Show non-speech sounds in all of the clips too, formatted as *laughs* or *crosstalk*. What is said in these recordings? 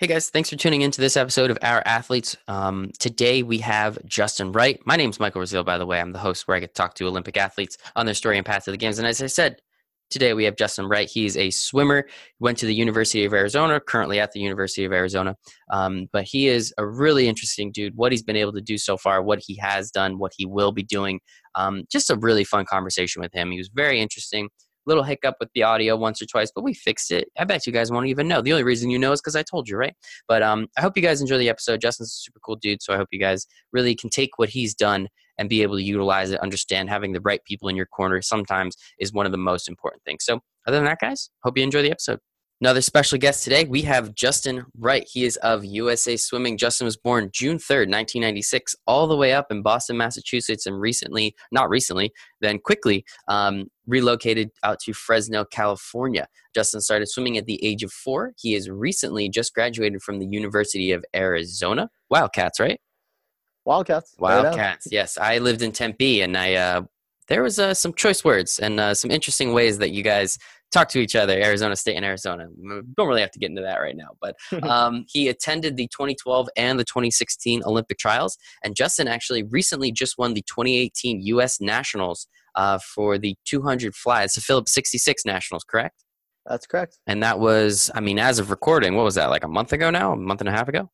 Hey guys, thanks for tuning into this episode of Our Athletes. Um, today we have Justin Wright. My name is Michael Brazil, by the way. I'm the host where I get to talk to Olympic athletes on their story and path to the games. And as I said, today we have Justin Wright. He's a swimmer, went to the University of Arizona, currently at the University of Arizona. Um, but he is a really interesting dude. What he's been able to do so far, what he has done, what he will be doing. Um, just a really fun conversation with him. He was very interesting little hiccup with the audio once or twice, but we fixed it. I bet you guys won't even know. The only reason you know is because I told you, right? But um, I hope you guys enjoy the episode. Justin's a super cool dude, so I hope you guys really can take what he's done and be able to utilize it. Understand having the right people in your corner sometimes is one of the most important things. So, other than that, guys, hope you enjoy the episode. Another special guest today, we have Justin Wright. He is of USA Swimming. Justin was born June 3rd, 1996, all the way up in Boston, Massachusetts, and recently, not recently, then quickly um, relocated out to Fresno, California. Justin started swimming at the age of four. He is recently just graduated from the University of Arizona. Wildcats, right? Wildcats. Wildcats, yes. I lived in Tempe, and I uh, there was uh, some choice words and uh, some interesting ways that you guys talk to each other, Arizona State and Arizona. Don't really have to get into that right now, but *laughs* um, he attended the 2012 and the 2016 Olympic trials. And Justin actually recently just won the 2018 U.S. Nationals uh, for the 200 fly. It's the Phillips 66 Nationals, correct? That's correct. And that was, I mean, as of recording, what was that, like a month ago now? A month and a half ago?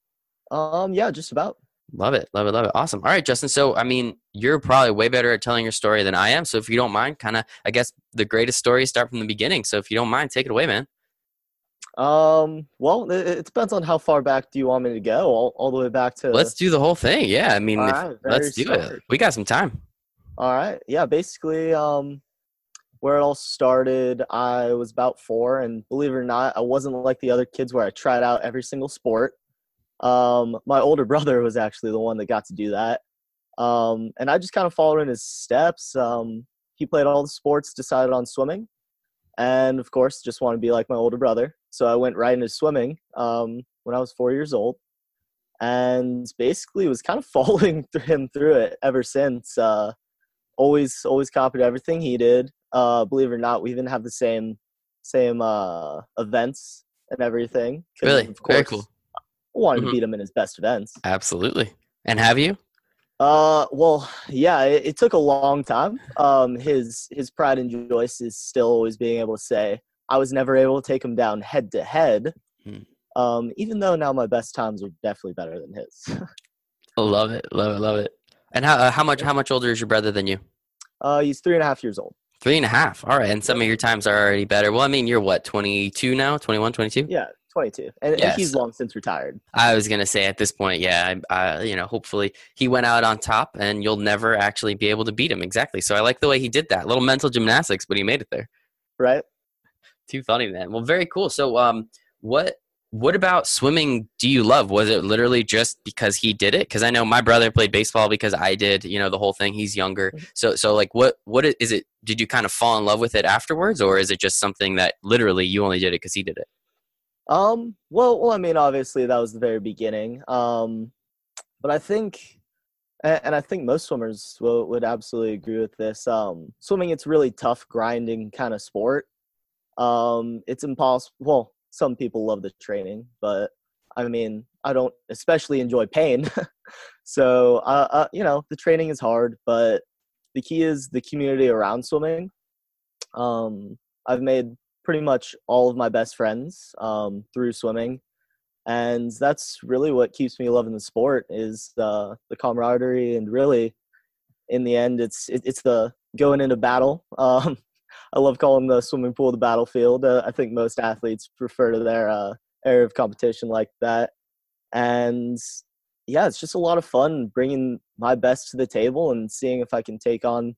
Um, yeah, just about. Love it, love it, love it. Awesome. All right, Justin. So, I mean, you're probably way better at telling your story than I am. So, if you don't mind, kind of, I guess the greatest stories start from the beginning. So, if you don't mind, take it away, man. Um. Well, it, it depends on how far back do you want me to go. All, all the way back to. Let's do the whole thing. Yeah. I mean, if, right, let's do it. We got some time. All right. Yeah. Basically, um, where it all started, I was about four, and believe it or not, I wasn't like the other kids where I tried out every single sport. Um, my older *laughs* brother was actually the one that got to do that. Um, and I just kind of followed in his steps. Um, he played all the sports, decided on swimming, and of course, just want to be like my older brother. So I went right into swimming um, when I was four years old, and basically was kind of *laughs* following him through it ever since. Uh, always, always copied everything he did. Uh, believe it or not, we even have the same same uh, events and everything. Really, of course, very cool wanted mm-hmm. to beat him in his best events. Absolutely. And have you? Uh, well, yeah, it, it took a long time. Um, his his pride and joy is still always being able to say, I was never able to take him down head to head. Hmm. Um, even though now my best times are definitely better than his. *laughs* love it, love it, love it. And how uh, how much how much older is your brother than you? Uh, he's three and a half years old. Three and a half. All right. And some of your times are already better. Well, I mean, you're what, 22 now? 21, 22? Yeah, 22, and, yes. and he's long since retired. I was gonna say at this point, yeah, I, you know, hopefully he went out on top, and you'll never actually be able to beat him. Exactly. So I like the way he did that. Little mental gymnastics, but he made it there. Right. Too funny, man. Well, very cool. So, um, what what about swimming do you love was it literally just because he did it because i know my brother played baseball because i did you know the whole thing he's younger mm-hmm. so so like what what is it did you kind of fall in love with it afterwards or is it just something that literally you only did it because he did it um, well, well, I mean, obviously that was the very beginning. Um, but I think, and I think most swimmers will, would absolutely agree with this. Um, swimming, it's really tough, grinding kind of sport. Um, it's impossible. Well, some people love the training, but I mean, I don't especially enjoy pain. *laughs* so, uh, uh, you know, the training is hard, but the key is the community around swimming. Um, I've made pretty much all of my best friends um, through swimming. And that's really what keeps me loving the sport is the the camaraderie and really in the end it's it, it's the going into battle. *laughs* Um, i love calling the swimming pool the battlefield. Uh, i think most athletes refer to their uh, area of competition like that. And yeah it's just a lot of fun bringing my best to the table and seeing if i can take on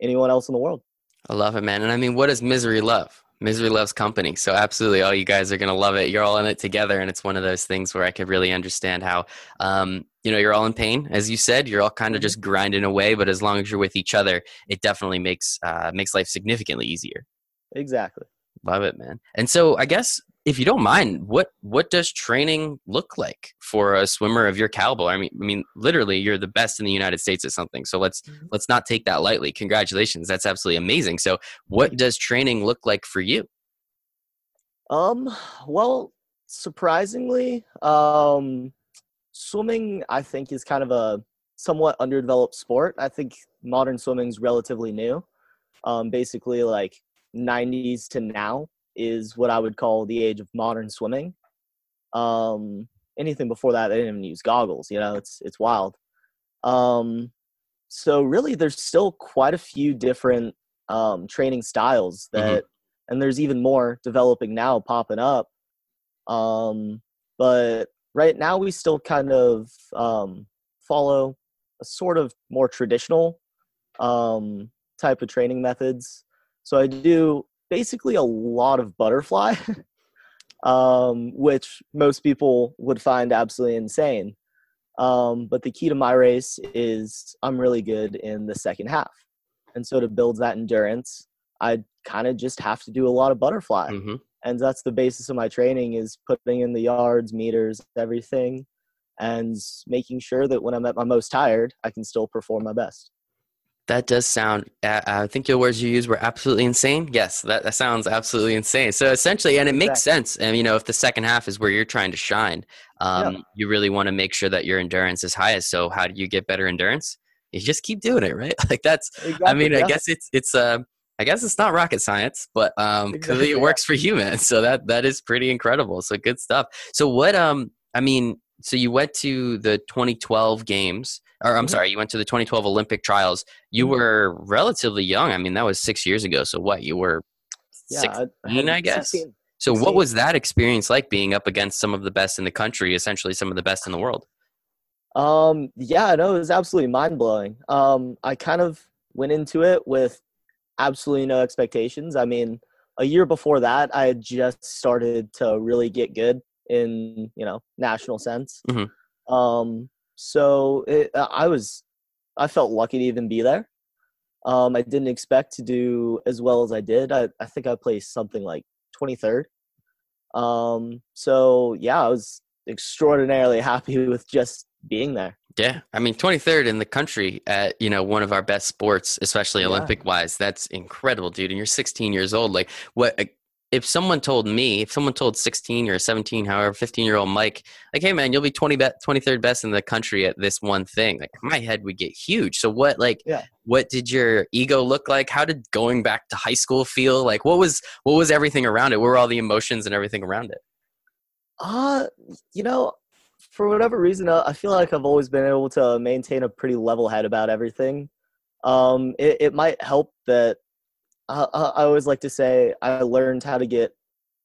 anyone else in the world. I love it man. And i mean what does misery love Misery loves company. So absolutely, all you guys are going to love it. You're all in it together, and it's one of those things where I could really understand how, um, you know, you're all in pain, as you said. You're all kind of mm-hmm. just grinding away, but as long as you're with each other, it definitely makes uh, makes life significantly easier. Exactly. Love it, man. And so, I guess if you don't mind, what what does training look like for a swimmer of your caliber? I mean, I mean, literally, you're the best in the United States at something. So let's mm-hmm. let's not take that lightly. Congratulations, that's absolutely amazing. So, what does training look like for you? Um, well, surprisingly, um, swimming I think is kind of a somewhat underdeveloped sport. I think modern swimming is relatively new. Um, basically, like 90s to now is what I would call the age of modern swimming. Um, anything before that, they didn't even use goggles. You know, it's it's wild. Um, so really, there's still quite a few different um, training styles Mm-hmm. that, and there's even more developing now, popping up. Um, but right now, we still kind of um, follow a sort of more traditional um, type of training methods. So I do basically a lot of butterfly, *laughs* um, which most people would find absolutely insane. Um, but the key to my race is I'm really good in the second half. And so to build that endurance, I kind of just have to do a lot of butterfly. hmm And that's the basis of my training is putting in the yards, meters, everything, and making sure that when I'm at my most tired, I can still perform my best. That does sound. Uh, I think your words you used were absolutely insane. Yes, that, that sounds absolutely insane. So essentially, and it makes sense. And you know, if the second half is where you're trying to shine, um, you really want to make sure that your endurance is highest. So how do you get better endurance? You just keep doing it, right? *laughs* Like that's. exactly, I mean, I guess it's it's uh, I guess it's not rocket science, but um, clearly it yeah. works for humans. *laughs* So that that is pretty incredible. So good stuff. So what um, I mean, so you went to the 2012 games, or I'm Mhm. sorry, you went to the 2012 Olympic trials. You Mhm. were relatively young. I mean, that was six years ago. So what? You were yeah, six. I, I, guess. 16. So what was that experience like being up against some of the best in the country, essentially some of the best in the world? Um, yeah, no, it was absolutely mind blowing. Um, I kind of went into it with absolutely no expectations. I mean, a year before that, I had just started to really get good in you know national sense. Mhm. Um, so it, I was, I felt lucky to even be there. Um, I didn't expect to do as well as I did. I, I think I placed something like 23rd. Um, so yeah, I was extraordinarily happy *laughs* with just being there. Yeah, I mean, 23rd in the country at you know one of our best sports, especially Yeah. Olympic wise. That's incredible, dude. And you're 16 years old. Like, what if someone told me, if someone told 16 or 17, however, 15 year old Mike, like, hey man, you'll be 20 be- 23rd best in the country at this one thing. Like, my head would get huge. So what, like, Yeah. what did your ego look like? How did going back to high school feel? Like, what was what was everything around it? What were all the emotions and everything around it? Uh, you know, for whatever reason, uh, I feel like I've always been able to maintain a pretty level head about everything. Um, it, it might help that uh, I always like to say I learned how to get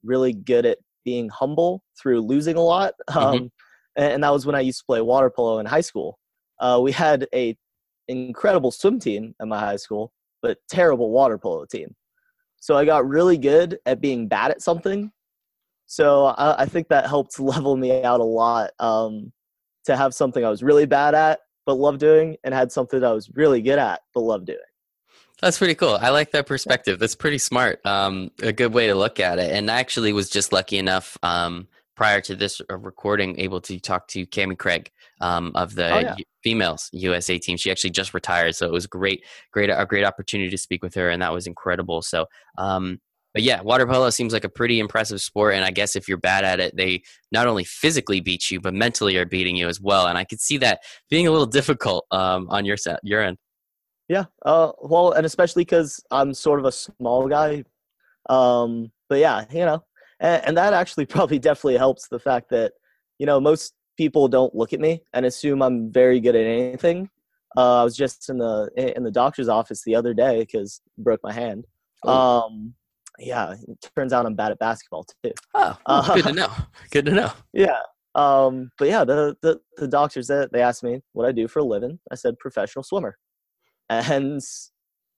really good at being humble through losing a lot. *laughs* Um, and, and that was when I used to play water polo in high school. Uh, we had a incredible swim team at my high school, but terrible water polo team. So I got really good at being bad at something so I, I think that helped *laughs* level me out a lot um, to have something I was really bad at but love doing, and had something I was really good at but love doing. That's pretty cool. I like that perspective. That's pretty smart. Um, a good way to look at it. And I actually was just lucky enough um, prior to this uh, recording, able to talk to Kami Craig um, of the Oh, yeah. Females USA team. She actually just retired, so it was great, great, a great opportunity to speak with her, and that was incredible. So, um, but yeah, water polo seems like a pretty impressive sport, and I guess if you're bad at it, they not only physically beat you, but mentally are beating you as well. And I could see that being a little difficult um, on your set, your end. Yeah. Uh, well, and especially because I'm sort of a small guy. Um, but yeah, you know, and, and that actually *laughs* probably definitely helps the fact that you know most people don't look at me and assume I'm very good at anything. Uh, I was just in the in the doctor's office the other day because broke my hand. Oh. Um, yeah, it turns out I'm bad at basketball too. Oh, Uh, good to *laughs* know. Good to know. Yeah. Um, but yeah, the, the, the doctors that they asked me what I do for a living. I said professional swimmer. And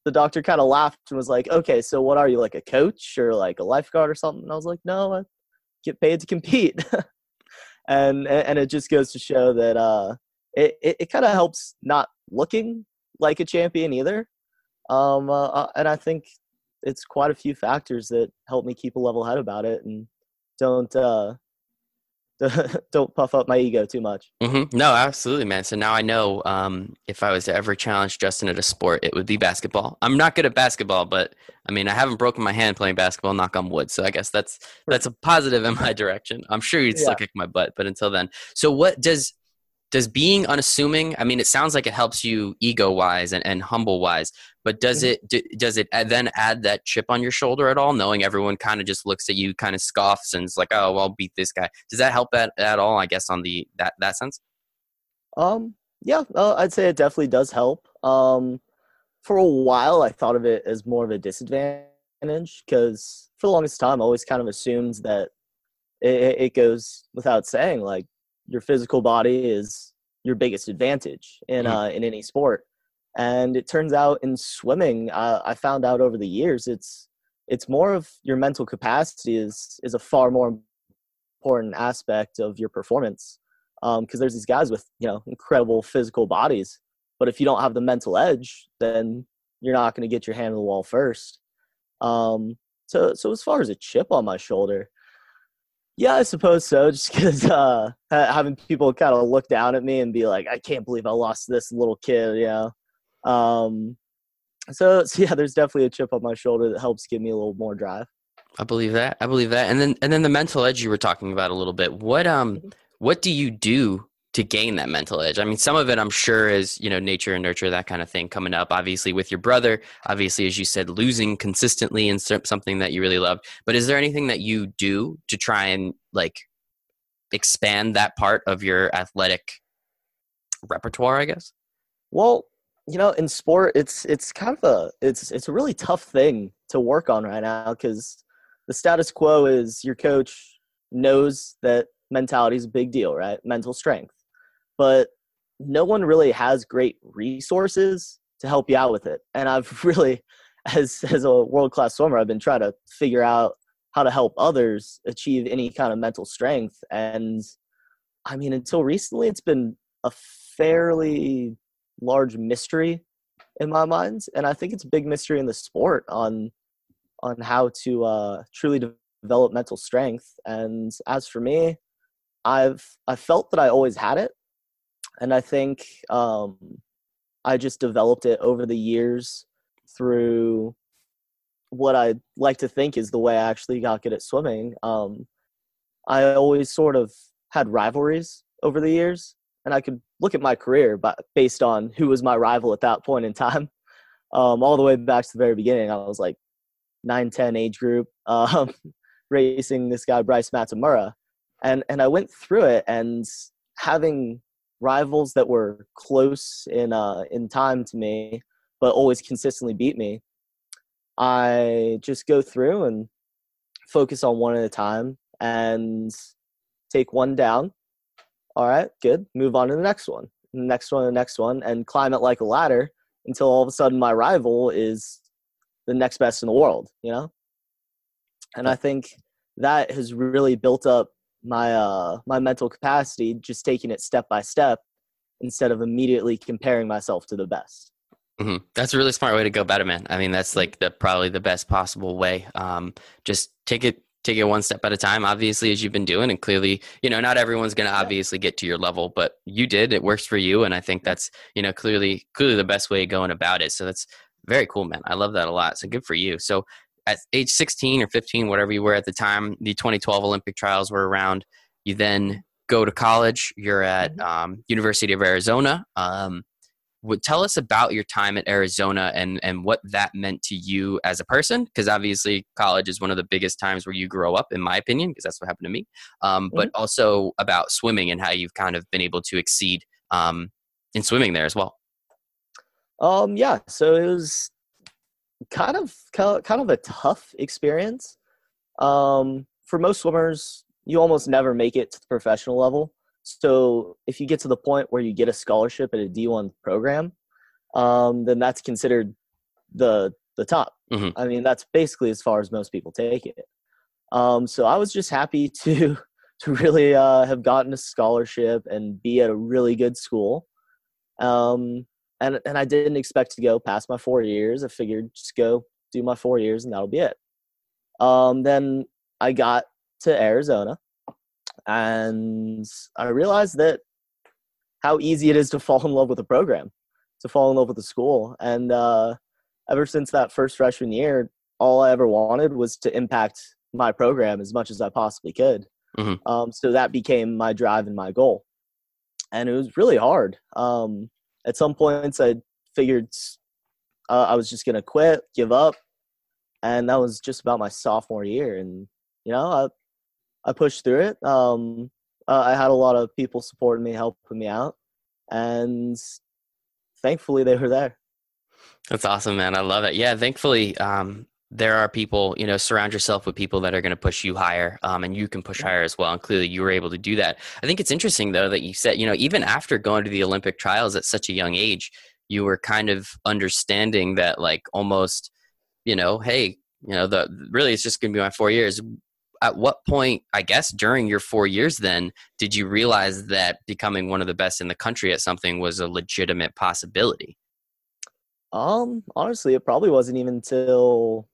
the doctor kind of laughed and was like, okay, so what are you like a coach or like a lifeguard or something? And I was like, no, I get paid to compete. *laughs* and, and it just goes to show that, uh, it, it, it kind of helps not looking like a champion either. Um, uh, uh, and I think it's quite a few factors that help me keep a level head about it and don't, uh, *laughs* don't puff up my ego too much. Mm-hmm. No, absolutely, man. So now I know um, if I was to ever challenge Justin at a sport, it would be basketball. I'm not good at basketball, but I mean, I haven't broken my hand playing basketball. Knock on wood. So I guess that's that's a positive in my *laughs* direction. I'm sure you'd still yeah. kick my butt, but until then. So what does does being unassuming? I mean, it sounds like it helps you ego wise and, and humble wise, but does mm-hmm. it does it then add that chip on your shoulder at all, knowing everyone kind of just looks at you, kind of scoffs, and is like, "Oh, well, I'll beat this guy." Does that help at, at all? I guess on the that that sense. Um. Yeah, uh, I'd say it definitely does help. Um, for a while, I thought of it as more of a disadvantage because for the longest time, I always kind of assumed that it, it goes without saying, like your physical body is your biggest advantage in mm-hmm. uh, in any sport. And it turns out in swimming uh, i found out over the years it's it's more of your mental capacity is is a far more important aspect of your performance. Because um, there's these guys with you know incredible physical bodies but if you don't have the mental edge then you're not going to get your hand on the wall first. Um, so so as far as a chip on my shoulder yeah, I suppose so. *laughs* Just because uh, having people kind of look down at me and be like, "I can't believe I lost this little kid," you know, um, so, *laughs* so yeah, there's definitely a chip on my shoulder that helps give me a little more drive. I believe that. I believe that. And then and then the mental edge you were talking about a little bit. What um mm-hmm. what do you do to gain that mental edge? I mean, some of it I'm sure is, you know, nature and nurture, that kind of thing coming up. Obviously with your brother, obviously as you said, losing consistently in something that you really love. But is there anything that you do to try and like expand that part of your athletic repertoire, I guess? Well, you know in sport it's it's kind of a it's it's a really tough thing to work on right now because the status quo is your coach knows that mentality is a big deal right mental strength but no one really has great resources to help you out with it. And i've *laughs* really as as a world class swimmer i've been trying to figure out how to help others achieve any kind of mental strength. And i mean until recently it's been a fairly large mystery in my mind, and I think it's a big mystery in the sport on on how to uh, truly develop mental strength. And as for me, I've I felt that I always had it, and I think um, I just developed it over the years through what I like to think is the way I actually got good at swimming. Um, I always sort of had rivalries over the years, and I could look at my career but based on who was my rival at that point in time. *laughs* Um, all the way back to the very beginning, I was like 9, 10 age group, *laughs* um, racing this guy, Bryce Matsumura. And, and I went through it and having rivals that were close in, uh, in time to me, but always consistently beat me. I just go through and focus on one at a time and take one down all right, good. Move on to the next one, the next one, the next one, and climb it like a ladder until all of a sudden my rival is the next best in the world, you know? And I think that has really built up my uh my mental capacity just taking it step by step instead of immediately comparing myself to the best. Mm-hmm. That's a really smart way to go about it, man. I mean, that's like the probably the best possible way. Um, just take it take it one step at a time obviously as you've been doing and clearly you know not everyone's going to obviously get to your level but you did it works for you and i think that's you know clearly clearly the best way of going about it so that's very cool man i love that a lot so good for you so at age 16 or 15 whatever you were at the time the 2012 olympic trials were around. You then go to college. You're at mm-hmm. um, university of arizona. Um, would tell us about your time at Arizona and and what that meant to you as a person because obviously college is one of the biggest times where you grow up in my opinion because that's what happened to me. Um, mm-hmm. but also about swimming and how you've kind of been able to exceed um, in swimming there as well. Um yeah so it was kind of kind of a tough experience um for most swimmers you almost never make it to the professional level so if you get to the point where you get a scholarship at a D1 program, um, then that's considered the the top. Mm-hmm. I mean, that's basically as far as most people take it. Um, so I was just happy *laughs* to to really uh, have gotten a scholarship and be at a really good school. Um, and and I didn't expect to go past my four years. I figured just go do my four years and that'll be it. Um, then I got to Arizona and I realized that how easy it is to fall in love with a program, to fall in love with a school. And uh, ever since that first freshman year, all I ever wanted was to impact my program as much as I possibly could. Mhm. Um, so that became my drive and my goal. And it was really hard. Um, at some points, I figured uh, I was just to quit, give up. And that was just about my sophomore year. And, you know, I, I pushed through it. Um, uh, I had a lot of people supporting me, helping me out. And thankfully, they were there. That's awesome, man. I love it. Yeah, thankfully, um, there are people, you know, surround yourself with people that are going to push you higher, um, and you can push higher as well. And clearly, you were able to do that. I think it's interesting, though, that you said, you know, even after going to the Olympic trials at such a young age, you were kind of understanding that, like, almost, you know, hey, you know, the really, it's just going to be my four years. At what point, I guess, during your four years, then did you realize that becoming one of the best in the country at something was a legitimate possibility? Um, honestly, it probably wasn't even until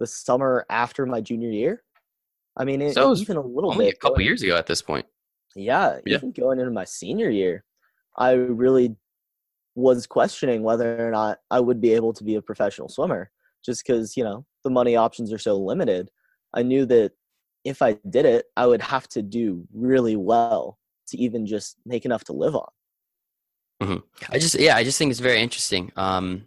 the summer after my junior year. I mean, it, So it was even a little Only a couple going- years ago at this point. Yeah, Yeah. even going into my senior year, I really was questioning whether or not I would be able to be a professional swimmer just because, you know, the money options are so limited. I knew that if I did it, I would have to do really well to even just make enough to live on. I just yeah, I just think it's very interesting um,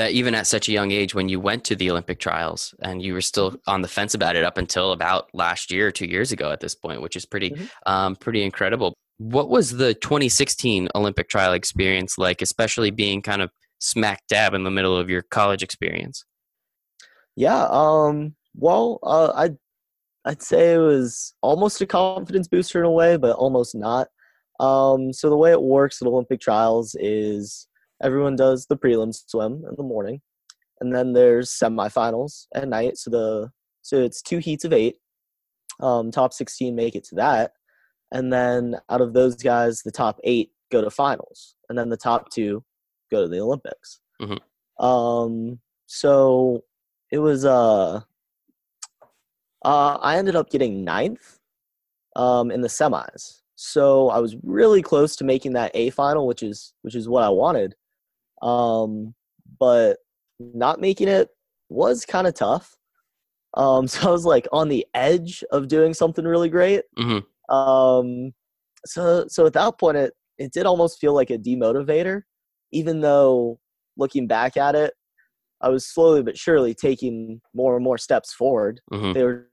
that even at such a young age, when you went to the Olympic trials and you were still on the fence about it up until about last year or two years ago at this point, which is pretty Mhm. um, pretty incredible. What was the 2016 Olympic trial experience like, especially being kind of smack dab in the middle of your college experience? Yeah, um, well, uh, I'd I'd say it was almost a confidence booster in a way, but almost not. Um, so the way it works at Olympic trials is everyone does the prelim swim in the morning, and then there's semifinals at night. So the so it's two heats of eight. Um, top 16 make it to that, and then out of those guys, the top eight go to finals, and then the top two go to the Olympics. Mhm. Um, so it was uh uh I ended up getting ninth um in the semis. So I was really close to making that A final, which is which is what I wanted. Um but not making it was kind of tough. Um *laughs* so I was like on the edge of doing something really great. hmm Um so so at that point it it did almost feel like a demotivator even though looking back at it I was slowly but surely taking more and more steps forward. hmm They were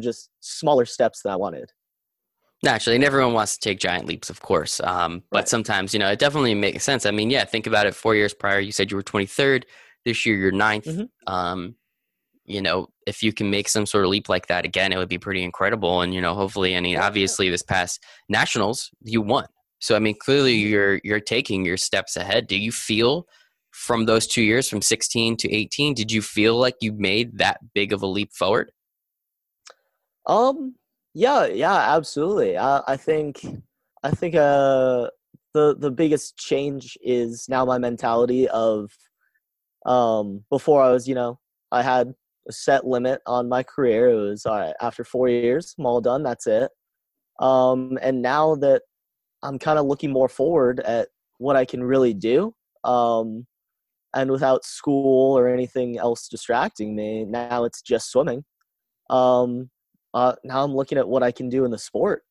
just smaller steps than I wanted. Naturally, and everyone wants to take giant leaps, of course. Um, but Right. sometimes, you know, it definitely makes sense. I mean, yeah, think about it. Four years prior, you said you were 23rd. This year, you're ninth. Mhm. Um, you know, if you can make some sort of leap like that again, it would be pretty incredible. And you know, hopefully, I mean, Yeah, yeah. obviously, this past nationals, you won. So, I mean, clearly, Mhm. you're you're taking your steps ahead. Do you feel from those two years, from 16 to 18, did you feel like you made that big of a leap forward? Um, yeah, yeah, absolutely. I, I think, I think, uh, the the biggest change is now my mentality of, um, before I was, you know, I had a set limit on my career. It was all right after four years, I'm all done. That's it. Um, and now that I'm kind of looking more forward at what I can really do, um, and without school or anything else distracting me, now it's just swimming. Um, uh, now I'm looking at what I can do in the sport,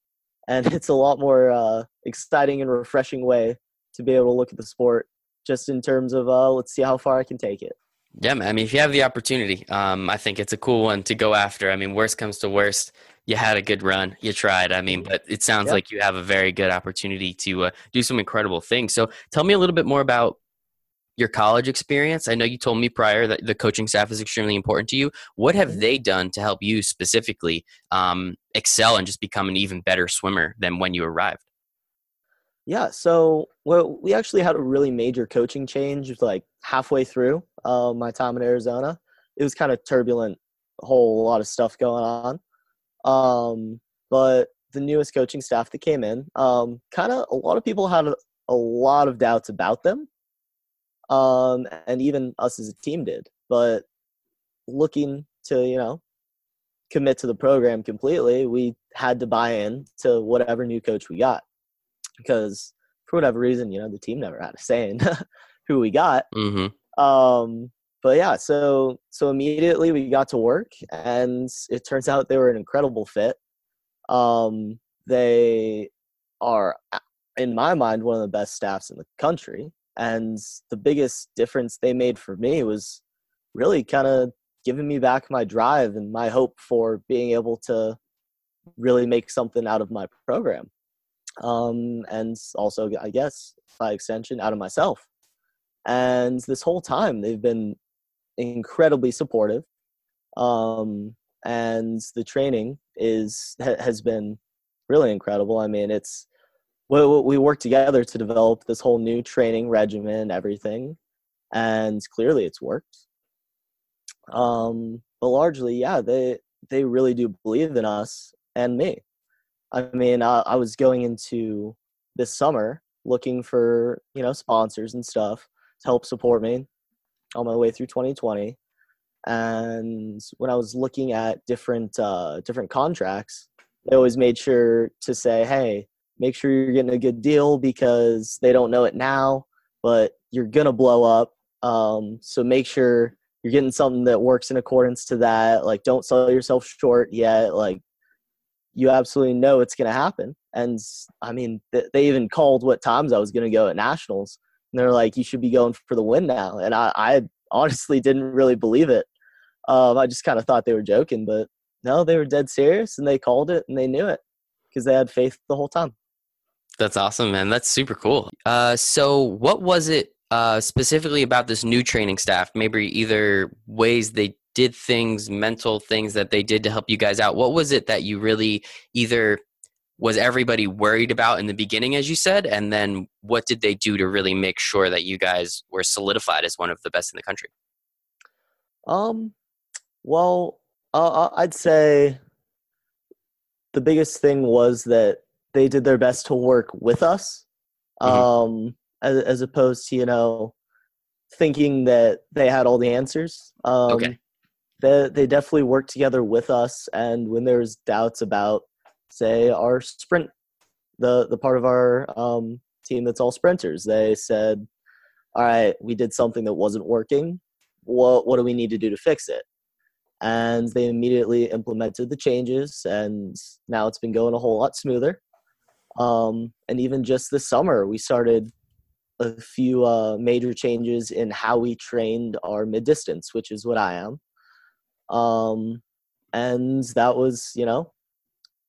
and *laughs* it's a lot more uh, exciting and refreshing way to be able to look at the sport, just in terms of uh, let's see how far I can take it. Yeah, man. I mean, if you have the opportunity, um, I think it's a cool one to go after. I mean, worst comes to worst, you had a good run, you tried. I mean, but it sounds Yeah. like you have a very good opportunity to uh, do some incredible things. So, tell me a little bit more about your college experience. I know you told me prior that the coaching staff is extremely important to you. What have Mhm. they done to help you specifically um, excel and just become an even better swimmer than when you arrived? Yeah, so well, we actually had a really major coaching change like halfway through uh, my time in Arizona. It was kind of turbulent, a whole lot of stuff going on. Um, but the newest coaching staff that came in, um, kind of a lot of people had a, a lot of doubts about them, um, and even us as a team did. But looking to you know commit to the program completely, we had to buy in to whatever new coach we got because for whatever reason, you know, the team never had a say in *laughs* who we got. Mm-hmm. Um, but yeah, so so immediately we got to work, and it turns out they were an incredible fit. Um, they are, in my mind, one of the best staffs in the country. And the biggest difference they made for me was really kind of giving me back my drive and my hope for being able to really make something out of my program. Um, and also, I guess, by extension, out of myself. And this whole time, they've been incredibly supportive. Um, and the training is has been really incredible. I mean, it's we, we worked together to develop this whole new training regimen, everything, and clearly it's worked. Um, but largely, yeah, they they really do believe in us and me. I mean, I, I was going into this summer looking for you know sponsors and stuff to help support me on my way through 2020. And when I was looking at different uh, different contracts, they always made sure to say, "Hey, make sure you're getting a good deal because they don't know it now, but you're gonna blow up. Um, so make sure you're getting something that works in accordance to that. Like, don't sell yourself short yet. Like, you absolutely know it's gonna happen. And I mean, th- they even called what times I was gonna go at nationals, and they're like, "You should be going for the win now." And I, I honestly didn't really believe it. Um, I just kind of thought they were joking, but no, they were dead serious, and they called it, and they knew it because they had faith the whole time. That's awesome, man. That's super cool. Uh, so, what was it uh, specifically about this new training staff? Maybe either ways they did things, mental things that they did to help you guys out. What was it that you really either was everybody worried about in the beginning, as you said, and then what did they do to really make sure that you guys were solidified as one of the best in the country? Um, well, uh, I'd say the biggest thing was that they did their best to work with us, mm-hmm. um, as, as opposed to you know thinking that they had all the answers. Um, okay. They they definitely worked together with us, and when there was doubts about, say, our sprint, the the part of our um, team that's all sprinters, they said, "All right, we did something that wasn't working. What what do we need to do to fix it?" and they immediately implemented the changes and now it's been going a whole lot smoother um, and even just this summer we started a few uh, major changes in how we trained our mid distance which is what i am um, and that was you know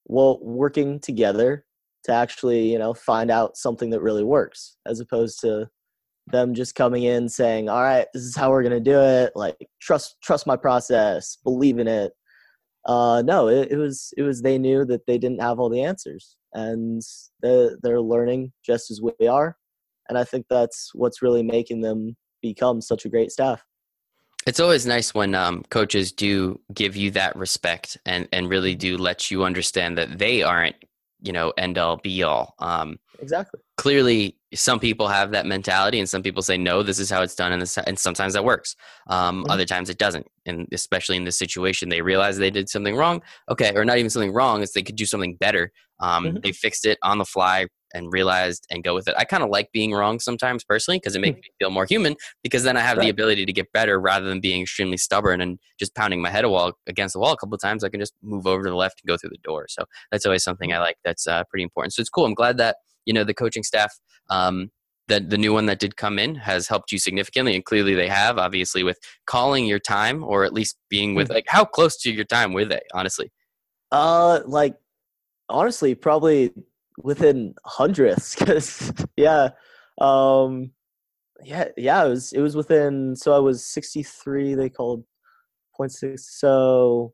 well working together to actually you know find out something that really works as opposed to them just coming in saying, "All right, this is how we're gonna do it. Like trust trust my process, believe in it." Uh, no, it, it was it was they knew that they didn't have all the answers, and they're, they're learning just as we are, and I think that's what's really making them become such a great staff. It's always nice when um, coaches do give you that respect and, and really do let you understand that they aren't, you know, end all be all. Um, exactly. Clearly, some people have that mentality and some people say no this is how it's done and, this, and sometimes that works um, mm-hmm. other times it doesn't and especially in this situation they realize they did something wrong okay or not even something wrong is they could do something better um, mm-hmm. they fixed it on the fly and realized and go with it i kind of like being wrong sometimes personally because it makes mm-hmm. me feel more human because then i have right. the ability to get better rather than being extremely stubborn and just pounding my head a wall against the wall a couple of times i can just move over to the left and go through the door so that's always something i like that's uh, pretty important so it's cool i'm glad that you know the coaching staff um, that the new one that did come in has helped you significantly and clearly they have obviously with calling your time or at least being with hmm. like how close to your time were they honestly uh like honestly probably within hundredths *laughs* because yeah um yeah yeah it was it was within so i was 63 they called 0.6 so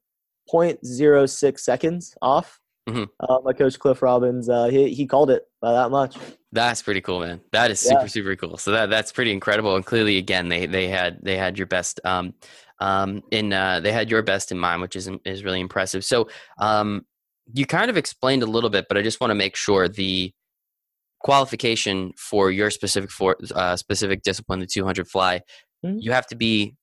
0.06 seconds off Mm-hmm. Uh, my coach Cliff Robbins, uh, he he called it by that much. That's pretty cool, man. That is super yeah. super cool. So that that's pretty incredible. And clearly, again, they they had they had your best um um in uh, they had your best in mind, which is is really impressive. So um you kind of explained a little bit, but I just want to make sure the qualification for your specific for uh, specific discipline, the 200 fly, mm-hmm. you have to be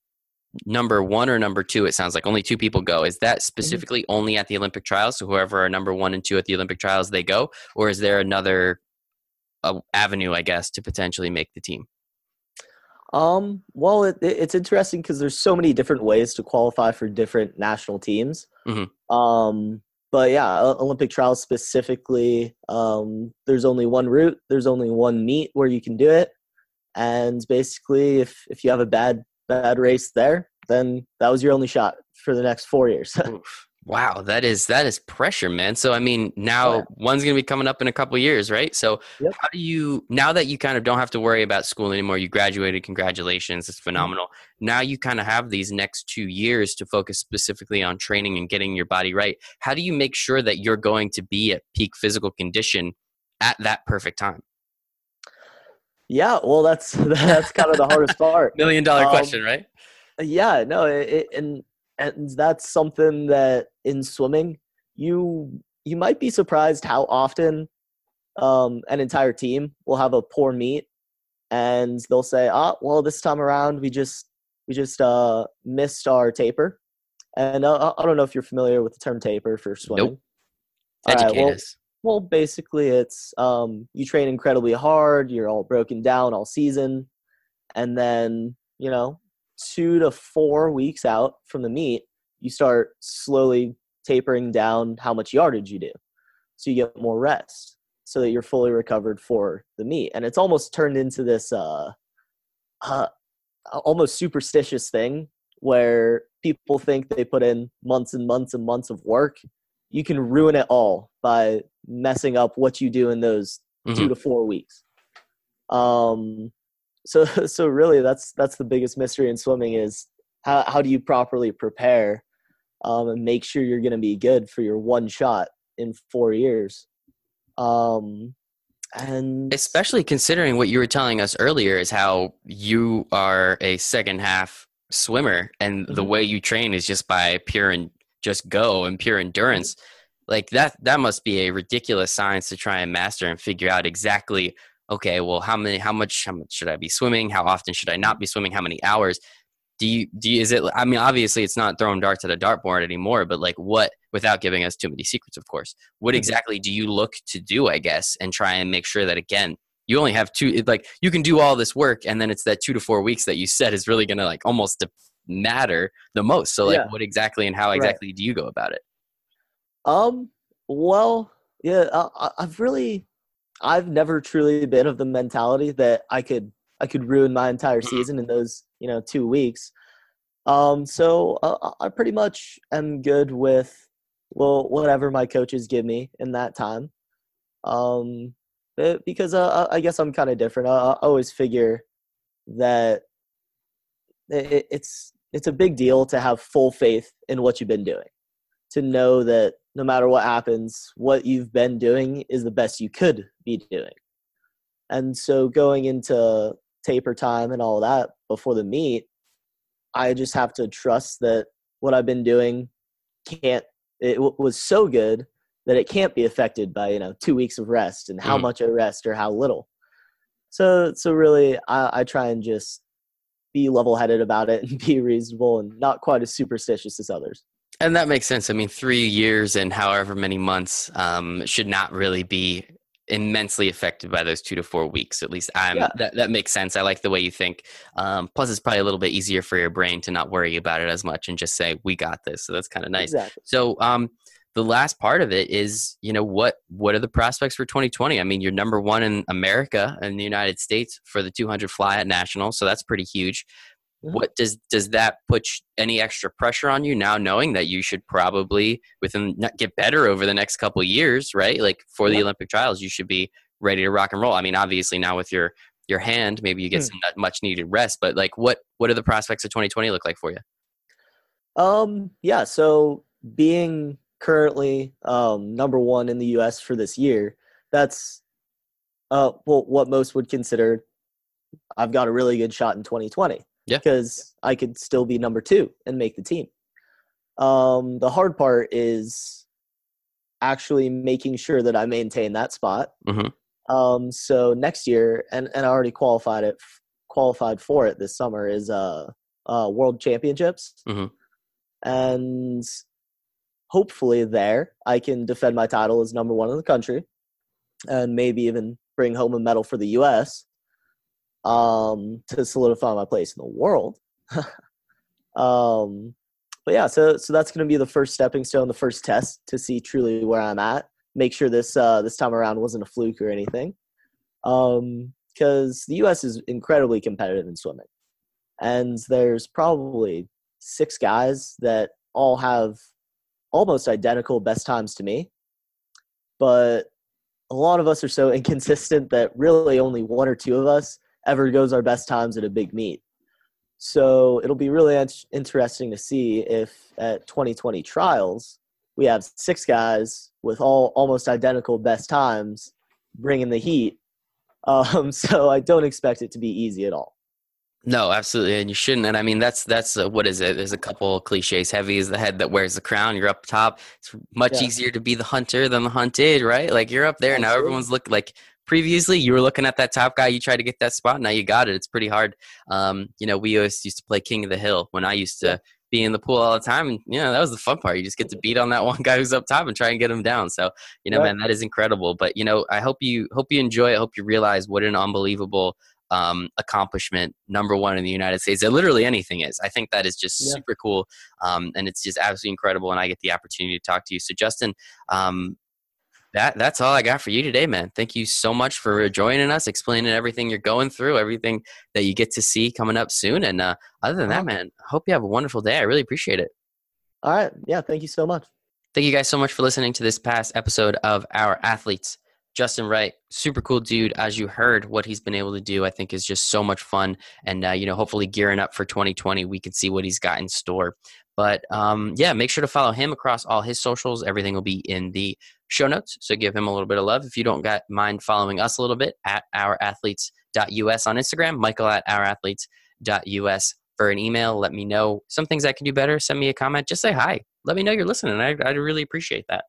number one or number two? It sounds like only two people go. Is that specifically mm-hmm. only at the Olympic trials? So whoever are number one and two at the Olympic trials, they go, or is there another uh, avenue, I guess, to potentially make the team? Um, well, it, it, it's interesting because there's so many different ways to qualify for different national teams. Mm-hmm. Um, but yeah, Olympic trials specifically, um, there's only one route. There's only one meet where you can do it, and basically, if if you have a bad bad race there, then that was your only shot for the next four years. *laughs* Wow, that is that is pressure, man. So I mean, now yeah. one's going to be coming up in a couple years, right? So yep. how do you now that you kind of don't have to worry about school anymore? You graduated, congratulations, it's mm-hmm. phenomenal. Mm-hmm. Now you kind of have these next 2 years to focus specifically on training and getting your body right. How do you make sure that you're going to be at peak physical condition at that perfect time? Yeah, well that's *laughs* that's kind of the hardest part. *laughs* Million dollar um, question, right? Yeah, no, it, it, and and that's something that in swimming you you might be surprised how often um, an entire team will have a poor meet and they'll say ah well this time around we just we just uh, missed our taper and uh, i don't know if you're familiar with the term taper for swimming nope. Educate right, well, us. well basically it's um, you train incredibly hard you're all broken down all season and then you know two to four weeks out from the meet, you start slowly tapering down how much yardage you do. So you get more rest so that you're fully recovered for the meet. And it's almost turned into this uh, uh, almost superstitious thing where people think they put in months and months and months of work. You can ruin it all by messing up what you do in those mm-hmm. two to four weeks. Um, so *laughs* so really that's that's the biggest mystery in swimming is how how do you properly prepare um, and make sure you're going to be good for your one shot in four years um, and especially considering what you were telling us earlier is how you are a second half swimmer and mm-hmm. the way you train is just by pure and just go and pure endurance like that that must be a ridiculous science to try and master and figure out exactly okay, well, how many, how much, how much should I be swimming? How often should I not be swimming? How many hours? Do you, do you, is it, I mean, obviously it's not throwing darts at a dartboard anymore, but like what, without giving us too many secrets, of course, what mm-hmm. exactly do you look to do, I guess, and try and make sure that again, you only have two, like you can do all this work and then it's that two to four weeks that you said is really going to like almost matter the most. So like yeah. what exactly and how exactly right. do you go about it? Um, well, yeah, I, I've really I've never truly been of the mentality that I could I could ruin my entire mm-hmm. season in those you know two weeks. Um, so uh, I pretty much am good with well whatever my coaches give me in that time. Um, it, because uh, I guess I'm kind of different. I, I, always figure that it, it's it's a big deal to have full faith in what you've been doing, to know that no matter what happens, what you've been doing is the best you could be doing. And so going into taper time and all that before the meet, I just have to trust that what I've been doing can't, it w- was so good that it can't be affected by, you know, two weeks of rest and how mm. much I rest or how little. So, so really, I, I try and just be level headed about it and *laughs* be reasonable and not quite as superstitious as others. And that makes sense. I mean, three years and however many months um, should not really be immensely affected by those two to four weeks. At least I'm yeah. that that makes sense. I like the way you think. Um, plus, it's probably a little bit easier for your brain to not worry about it as much and just say, "We got this." So that's kind of nice. Exactly. So, um, the last part of it is, you know, what what are the prospects for 2020? I mean, you're number one in America and the United States for the 200 fly at national, so that's pretty huge. Mm-hmm. What does does that put any extra pressure on you now, knowing that you should probably within get better over the next couple years, right? Like for the Olympic trials, you should be ready to rock and roll. I mean, obviously now with your your hand, maybe you get mm. some much needed rest. But like, what what are the prospects of 2020 look like for you? Um, yeah. So being currently um, number one in the U.S. for this year, that's uh, well, what most would consider. I've got a really good shot in 2020. Yeah. Because I could still be number two and make the team. Um, the hard part is actually making sure that I maintain that spot. Mm-hmm. Um, so next year, and, and I already qualified it, qualified for it this summer is uh, uh, World Championships, Mhm. and hopefully there I can defend my title as number one in the country, and maybe even bring home a medal for the U.S. Um, to solidify my place in the world. *laughs* um, but yeah, so so that's going to be the first stepping stone, the first test to see truly where I'm at. Make sure this uh, this time around wasn't a fluke or anything, Um because the U.S. is incredibly competitive in swimming, and there's probably six guys that all have almost identical best times to me, but a lot of us are so *laughs* inconsistent that really only one or two of us ever goes our best times at a big meet. So it'll be really in- interesting to see if at 2020 trials we have six guys with all almost identical best times bringing the heat. Um, *laughs* so I don't expect it to be easy at all. No, absolutely, and you shouldn't. And I mean, that's that's uh, what is it? There's a couple cliches. Heavy is the head that wears the crown. You're up top. It's much Yeah. easier to be the hunter than the hunted, right? Like you're up there now. Everyone's look like previously you were looking at that top guy. You tried to get that spot. Now you got it. It's pretty hard. Um, you know, we always used to play King of the Hill when I used to be in the pool all the time, and you know that was the fun part. You just get to beat on that *laughs* one guy who's up top and try and get him down. So you know, Right. man, that is incredible. But you know, I hope you hope you enjoy it. I hope you realize what an unbelievable um, accomplishment number one in the United States that literally anything is. I think that is just Yeah. super cool. Um, and it's just absolutely incredible. And I get the opportunity to talk to you. So Justin, um, that that's all I got for you today, man. Thank you so much for joining us, explaining everything you're going through, everything that you get to see coming up soon. And uh, other than that, man, I hope you have a wonderful day. I really appreciate it. All right. Yeah. Thank you so much. Thank you guys so much for listening to this past episode of Our Athletes. Justin Wright, super cool dude. As you heard, what he's been able to do, I think, is just so much fun. And, uh, you know, hopefully gearing up for 2020, we can see what he's got in store. But um, yeah, make sure to follow him across all his socials. Everything will be in the show notes. So give him a little bit of love. If you don't got mind following us a little bit at ourathletes.us on Instagram, Michael at ourathletes.us for an email. Let me know some things I can do better. Send me a comment. Just say hi. Let me know you're listening. I, I'd really appreciate that.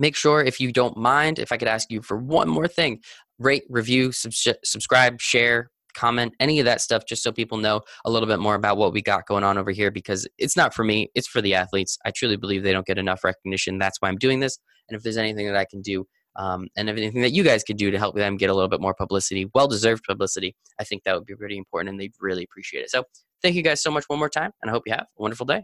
Make sure, if you don't mind, if I could ask you for one more thing rate, review, subs- subscribe, share, comment, any of that stuff, just so people know a little bit more about what we got going on over here because it's not for me, it's for the athletes. I truly believe they don't get enough recognition. That's why I'm doing this. And if there's anything that I can do, um, and if anything that you guys could do to help them get a little bit more publicity, well deserved publicity, I think that would be pretty important and they'd really appreciate it. So thank you guys so much one more time, and I hope you have a wonderful day.